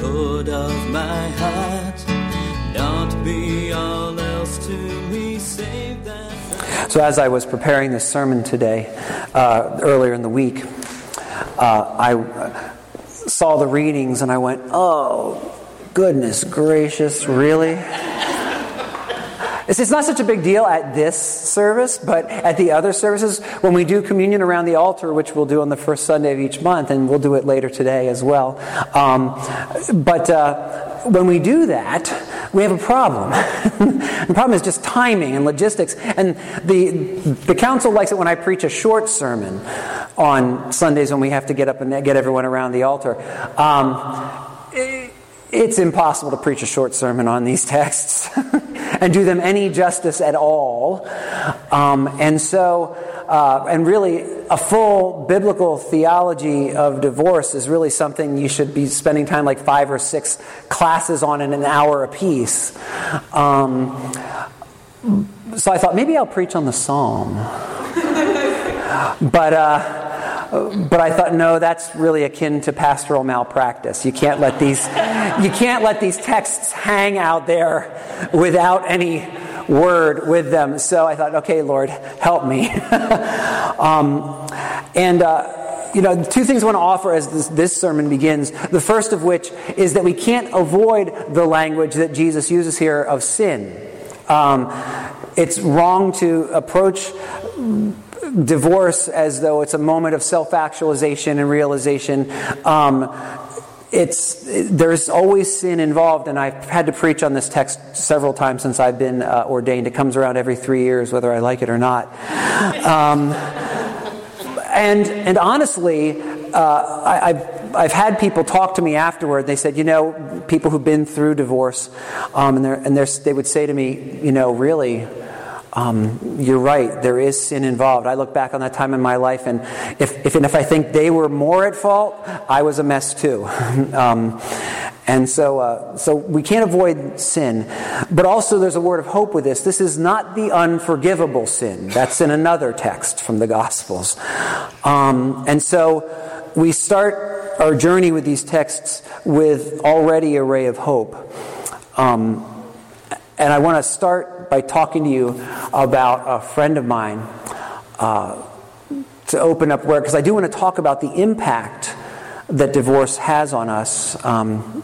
Of my heart. Not be all else to me save that. So, as I was preparing this sermon today, uh, earlier in the week, uh, I saw the readings and I went, oh, goodness gracious, really? It's, not such a big deal at this service, but at the other services, when we do communion around the altar, which we'll do on the first Sunday of each month, and we'll do it later today as well. Um, but uh, when we do that, we have a problem. the problem is just timing and logistics. And the, the council likes it when I preach a short sermon on Sundays when we have to get up and get everyone around the altar. Um, it, it's impossible to preach a short sermon on these texts and do them any justice at all. Um, and so, uh, and really, a full biblical theology of divorce is really something you should be spending time like five or six classes on in an hour apiece. Um, so I thought maybe I'll preach on the psalm. but, uh, but I thought, no, that's really akin to pastoral malpractice. You can't let these, you can't let these texts hang out there without any word with them. So I thought, okay, Lord, help me. um, and. Uh, you know, two things I want to offer as this, this, sermon begins. The first of which is that we can't avoid the language that Jesus uses here of sin. Um, it's wrong to approach divorce as though it's a moment of self actualization and realization. Um, it's there's always sin involved, and I've had to preach on this text several times since I've been uh, ordained. It comes around every three years, whether I like it or not. Um, and and honestly, uh, I, have I've had people talk to me afterward. They said, you know, people who've been through divorce, um, and, and they would say to me, you know, really um, you're right, there is sin involved. I look back on that time in my life, and if, if, and if I think they were more at fault, I was a mess too. um, and so, uh, so we can't avoid sin. But also, there's a word of hope with this. This is not the unforgivable sin. That's in another text from the Gospels. Um, and so, we start our journey with these texts with already a ray of hope. Um, and I want to start by talking to you about a friend of mine uh, to open up where, because I do want to talk about the impact that divorce has on us, um,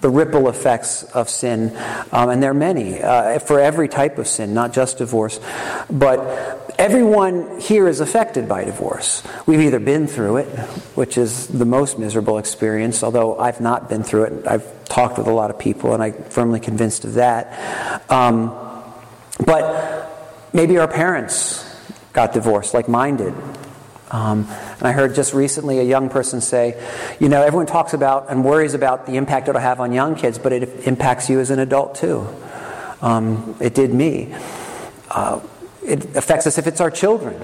the ripple effects of sin. Um, and there are many uh, for every type of sin, not just divorce. But everyone here is affected by divorce. We've either been through it, which is the most miserable experience, although I've not been through it. I've talked with a lot of people, and I'm firmly convinced of that. Um, but maybe our parents got divorced, like mine did. Um, and I heard just recently a young person say, you know, everyone talks about and worries about the impact it'll have on young kids, but it impacts you as an adult too. Um, it did me. Uh, it affects us if it's our children.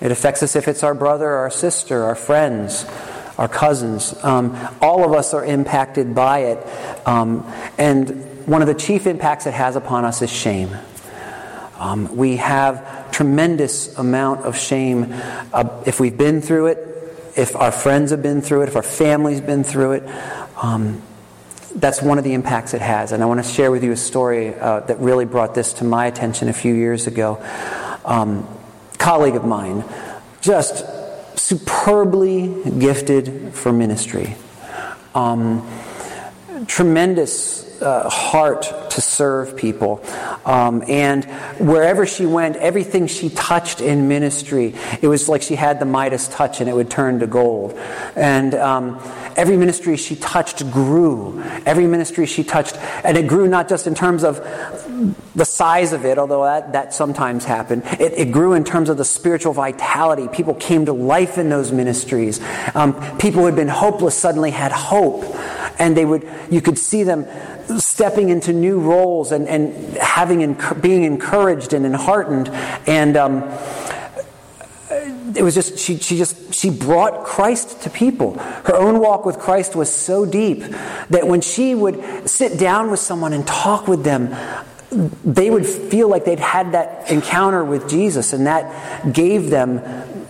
It affects us if it's our brother, our sister, our friends our cousins. Um, all of us are impacted by it. Um, and one of the chief impacts it has upon us is shame. Um, we have tremendous amount of shame uh, if we've been through it, if our friends have been through it, if our family's been through it. Um, that's one of the impacts it has. And I want to share with you a story uh, that really brought this to my attention a few years ago. Um, colleague of mine, just superbly gifted for ministry. Um, tremendous uh, heart to serve people. Um, and wherever she went, everything she touched in ministry, it was like she had the Midas touch and it would turn to gold. And um, every ministry she touched grew. Every ministry she touched, and it grew not just in terms of the size of it, although that, that sometimes happened. It, it grew in terms of the spiritual vitality. People came to life in those ministries. Um, people who had been hopeless suddenly had hope. And they would, you could see them stepping into new roles and, and having, being encouraged and enheartened. And, um, it was just she, she just she brought christ to people her own walk with christ was so deep that when she would sit down with someone and talk with them they would feel like they'd had that encounter with jesus and that gave them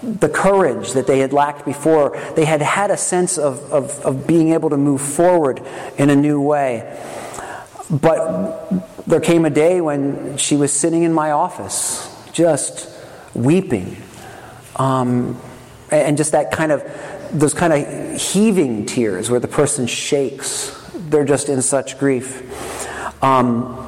the courage that they had lacked before they had had a sense of, of, of being able to move forward in a new way but there came a day when she was sitting in my office just weeping um, and just that kind of, those kind of heaving tears where the person shakes. They're just in such grief. Um,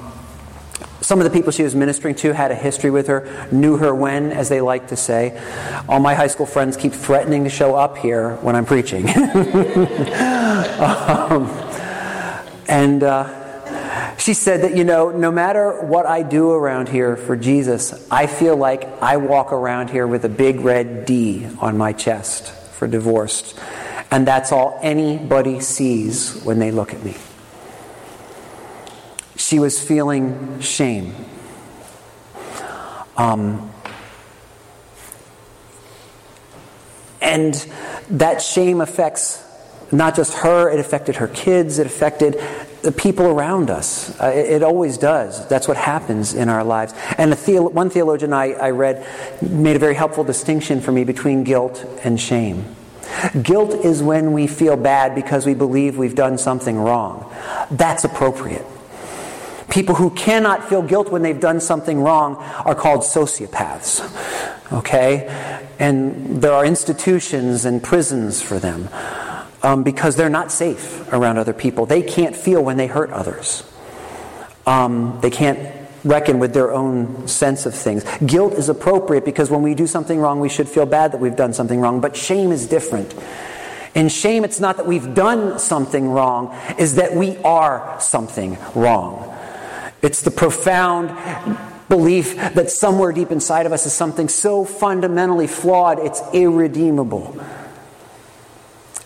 some of the people she was ministering to had a history with her, knew her when, as they like to say. All my high school friends keep threatening to show up here when I'm preaching. um, and uh, she said that, you know, no matter what I do around here for Jesus, I feel like I walk around here with a big red D on my chest for divorced. And that's all anybody sees when they look at me. She was feeling shame. Um, and that shame affects not just her, it affected her kids, it affected the people around us. Uh, it, it, always does. That's what happens in our lives. And theolo- one theologian I, I read made a very helpful distinction for me between guilt and shame. Guilt is when we feel bad because we believe we've done something wrong. That's appropriate. People who cannot feel guilt when they've done something wrong are called sociopaths. Okay? And there are institutions and prisons for them um, because they're not safe around other people. They can't feel when they hurt others. Um, they can't reckon with their own sense of things. Guilt is appropriate because when we do something wrong, we should feel bad that we've done something wrong. But shame is different. In shame, it's not that we've done something wrong, is that we are something wrong. It's the profound belief that somewhere deep inside of us is something so fundamentally flawed, it's irredeemable.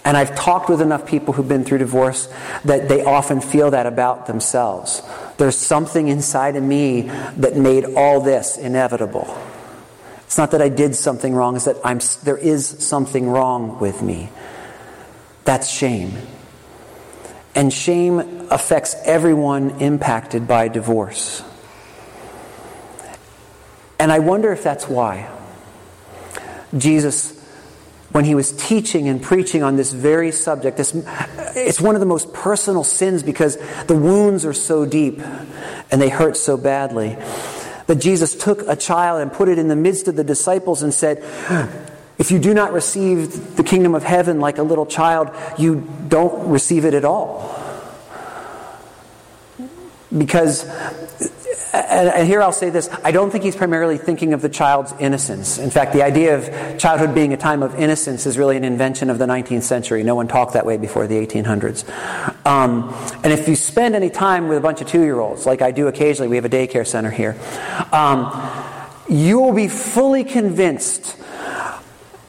And I've talked with enough people who've been through divorce that they often feel that about themselves. There's something inside of me that made all this inevitable. It's not that I did something wrong, it's that I'm, there is something wrong with me. That's shame. And shame affects everyone impacted by divorce. And I wonder if that's why. Jesus when he was teaching and preaching on this very subject. This, it's one of the most personal sins because the wounds are so deep and they hurt so badly. That Jesus took a child and put it in the midst of the disciples and said, If you do not receive the kingdom of heaven like a little child, you don't receive it at all. Because and here I'll say this I don't think he's primarily thinking of the child's innocence. In fact, the idea of childhood being a time of innocence is really an invention of the 19th century. No one talked that way before the 1800s. Um, and if you spend any time with a bunch of two year olds, like I do occasionally, we have a daycare center here, um, you will be fully convinced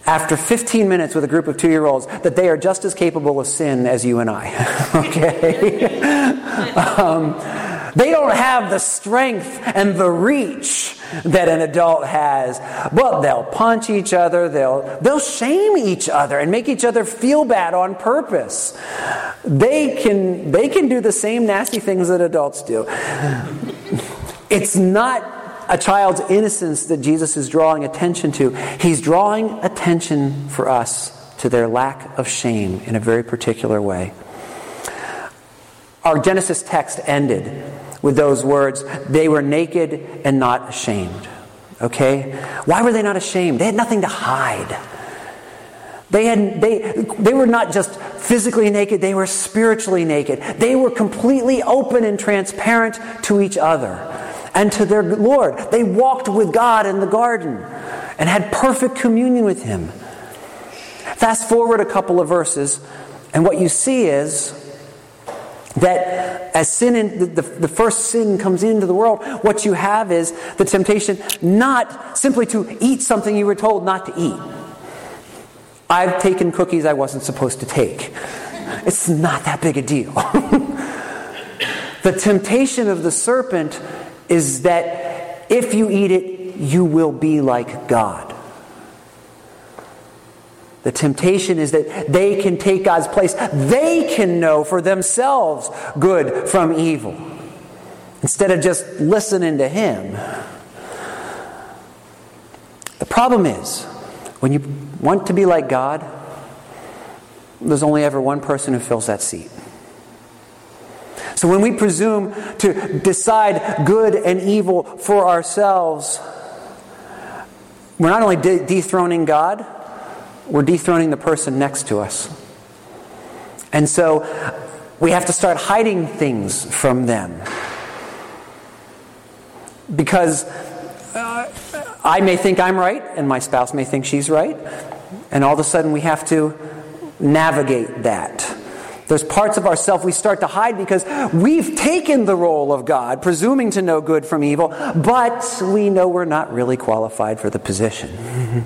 after 15 minutes with a group of two year olds that they are just as capable of sin as you and I. okay? um, they don't have the strength and the reach that an adult has, but they'll punch each other, they'll, they'll shame each other and make each other feel bad on purpose. They can, they can do the same nasty things that adults do. It's not a child's innocence that Jesus is drawing attention to. He's drawing attention for us to their lack of shame in a very particular way. Our Genesis text ended with those words, they were naked and not ashamed. Okay? Why were they not ashamed? They had nothing to hide. They, had, they, they were not just physically naked, they were spiritually naked. They were completely open and transparent to each other and to their Lord. They walked with God in the garden and had perfect communion with Him. Fast forward a couple of verses, and what you see is that as sin, in, the, the, the, first sin comes into the world, what you have is the temptation not simply to eat something you were told not to eat. I've taken cookies I wasn't supposed to take. It's not that big a deal. the temptation of the serpent is that if you eat it, you will be like God. The temptation is that they can take God's place. They can know for themselves good from evil instead of just listening to Him. The problem is, when you want to be like God, there's only ever one person who fills that seat. So when we presume to decide good and evil for ourselves, we're not only de- dethroning God, we're dethroning the person next to us. And so we have to start hiding things from them. Because uh, I may think I'm right, and my spouse may think she's right, and all of a sudden we have to navigate that. There's parts of ourself we start to hide because we've taken the role of God, presuming to know good from evil, but we know we're not really qualified for the position.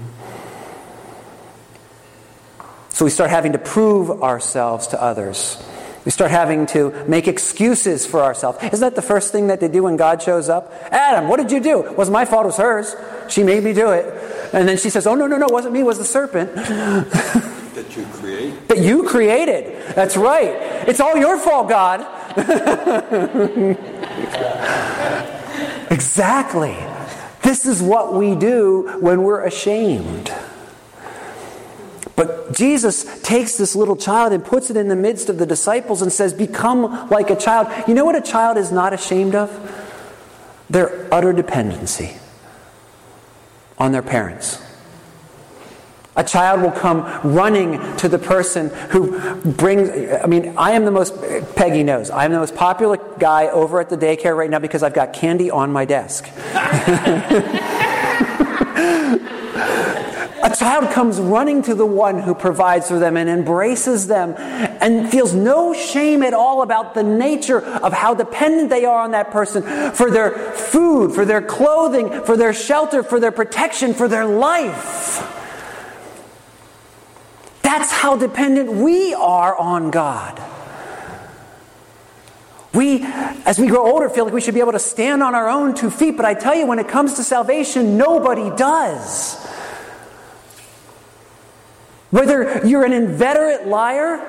So we start having to prove ourselves to others. We start having to make excuses for ourselves. Isn't that the first thing that they do when God shows up? Adam, what did you do? It wasn't my fault, it was hers. She made me do it. And then she says, Oh, no, no, no, it wasn't me, it was the serpent. that you create. That you created. That's right. It's all your fault, God. exactly. This is what we do when we're ashamed. But Jesus takes this little child and puts it in the midst of the disciples and says, Become like a child. You know what a child is not ashamed of? Their utter dependency on their parents. A child will come running to the person who brings, I mean, I am the most, Peggy knows, I am the most popular guy over at the daycare right now because I've got candy on my desk. Child comes running to the one who provides for them and embraces them and feels no shame at all about the nature of how dependent they are on that person for their food, for their clothing, for their shelter, for their protection, for their life. That's how dependent we are on God. We, as we grow older, feel like we should be able to stand on our own two feet, but I tell you, when it comes to salvation, nobody does. Whether you're an inveterate liar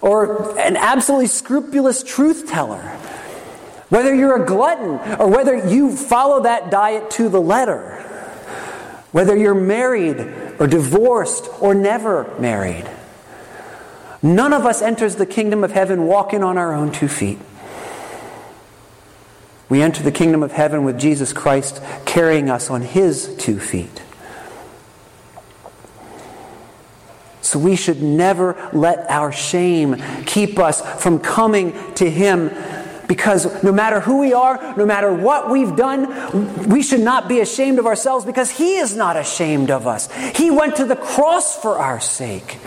or an absolutely scrupulous truth teller, whether you're a glutton or whether you follow that diet to the letter, whether you're married or divorced or never married, none of us enters the kingdom of heaven walking on our own two feet. We enter the kingdom of heaven with Jesus Christ carrying us on his two feet. So we should never let our shame keep us from coming to Him because no matter who we are, no matter what we've done, we should not be ashamed of ourselves because He is not ashamed of us. He went to the cross for our sake,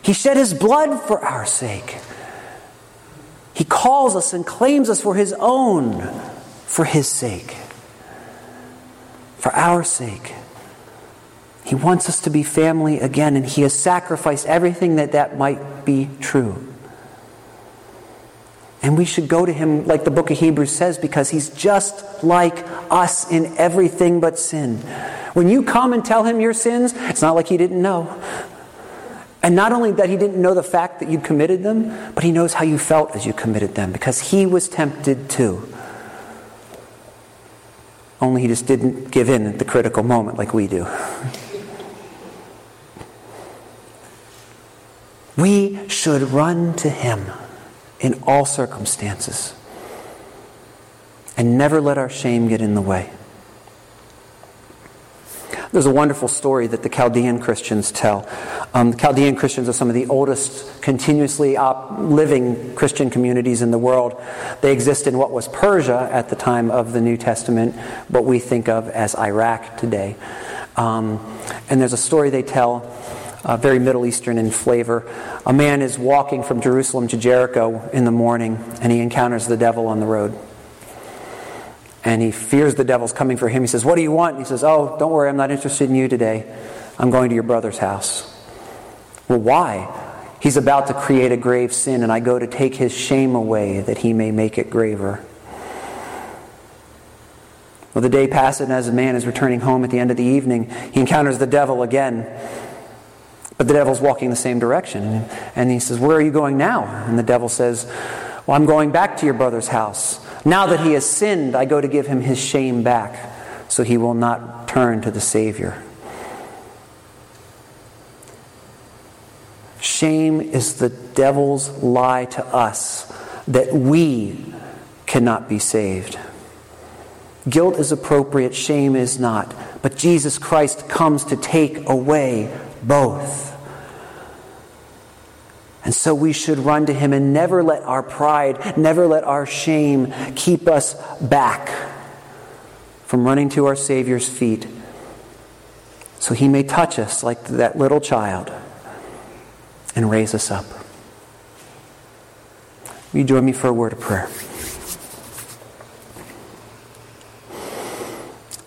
He shed His blood for our sake. He calls us and claims us for His own, for His sake, for our sake. He wants us to be family again, and He has sacrificed everything that that might be true. And we should go to Him, like the book of Hebrews says, because He's just like us in everything but sin. When you come and tell Him your sins, it's not like He didn't know. And not only that He didn't know the fact that you committed them, but He knows how you felt as you committed them, because He was tempted too. Only He just didn't give in at the critical moment like we do. We should run to Him in all circumstances and never let our shame get in the way. There's a wonderful story that the Chaldean Christians tell. Um, the Chaldean Christians are some of the oldest continuously op- living Christian communities in the world. They exist in what was Persia at the time of the New Testament, what we think of as Iraq today. Um, and there's a story they tell uh, very Middle Eastern in flavor. A man is walking from Jerusalem to Jericho in the morning, and he encounters the devil on the road. And he fears the devil's coming for him. He says, What do you want? And he says, Oh, don't worry, I'm not interested in you today. I'm going to your brother's house. Well, why? He's about to create a grave sin, and I go to take his shame away that he may make it graver. Well, the day passes, and as a man is returning home at the end of the evening, he encounters the devil again. But the devil's walking the same direction. And he says, Where are you going now? And the devil says, Well, I'm going back to your brother's house. Now that he has sinned, I go to give him his shame back so he will not turn to the Savior. Shame is the devil's lie to us that we cannot be saved. Guilt is appropriate, shame is not. But Jesus Christ comes to take away both. And so we should run to him and never let our pride, never let our shame keep us back from running to our Savior's feet so he may touch us like that little child and raise us up. Will you join me for a word of prayer?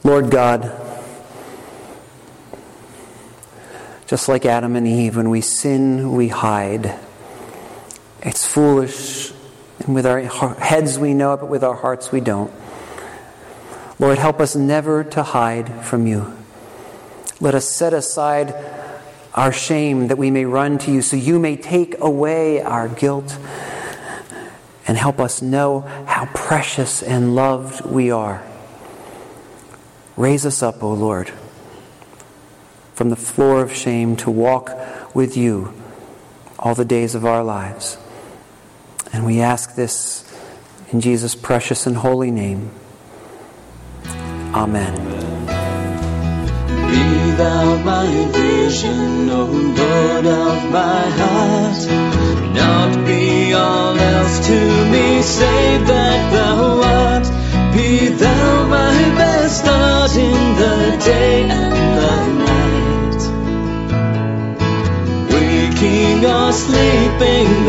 Lord God, just like Adam and Eve, when we sin, we hide. It's foolish, and with our heads we know it, but with our hearts we don't. Lord, help us never to hide from you. Let us set aside our shame that we may run to you so you may take away our guilt and help us know how precious and loved we are. Raise us up, O Lord, from the floor of shame to walk with you all the days of our lives. And we ask this in Jesus' precious and holy name. Amen. Be thou my vision, O Lord of my heart. Not be all else to me, save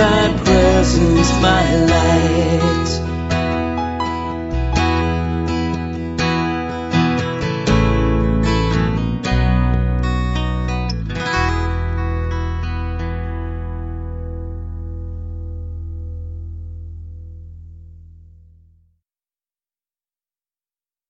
thy presence my light.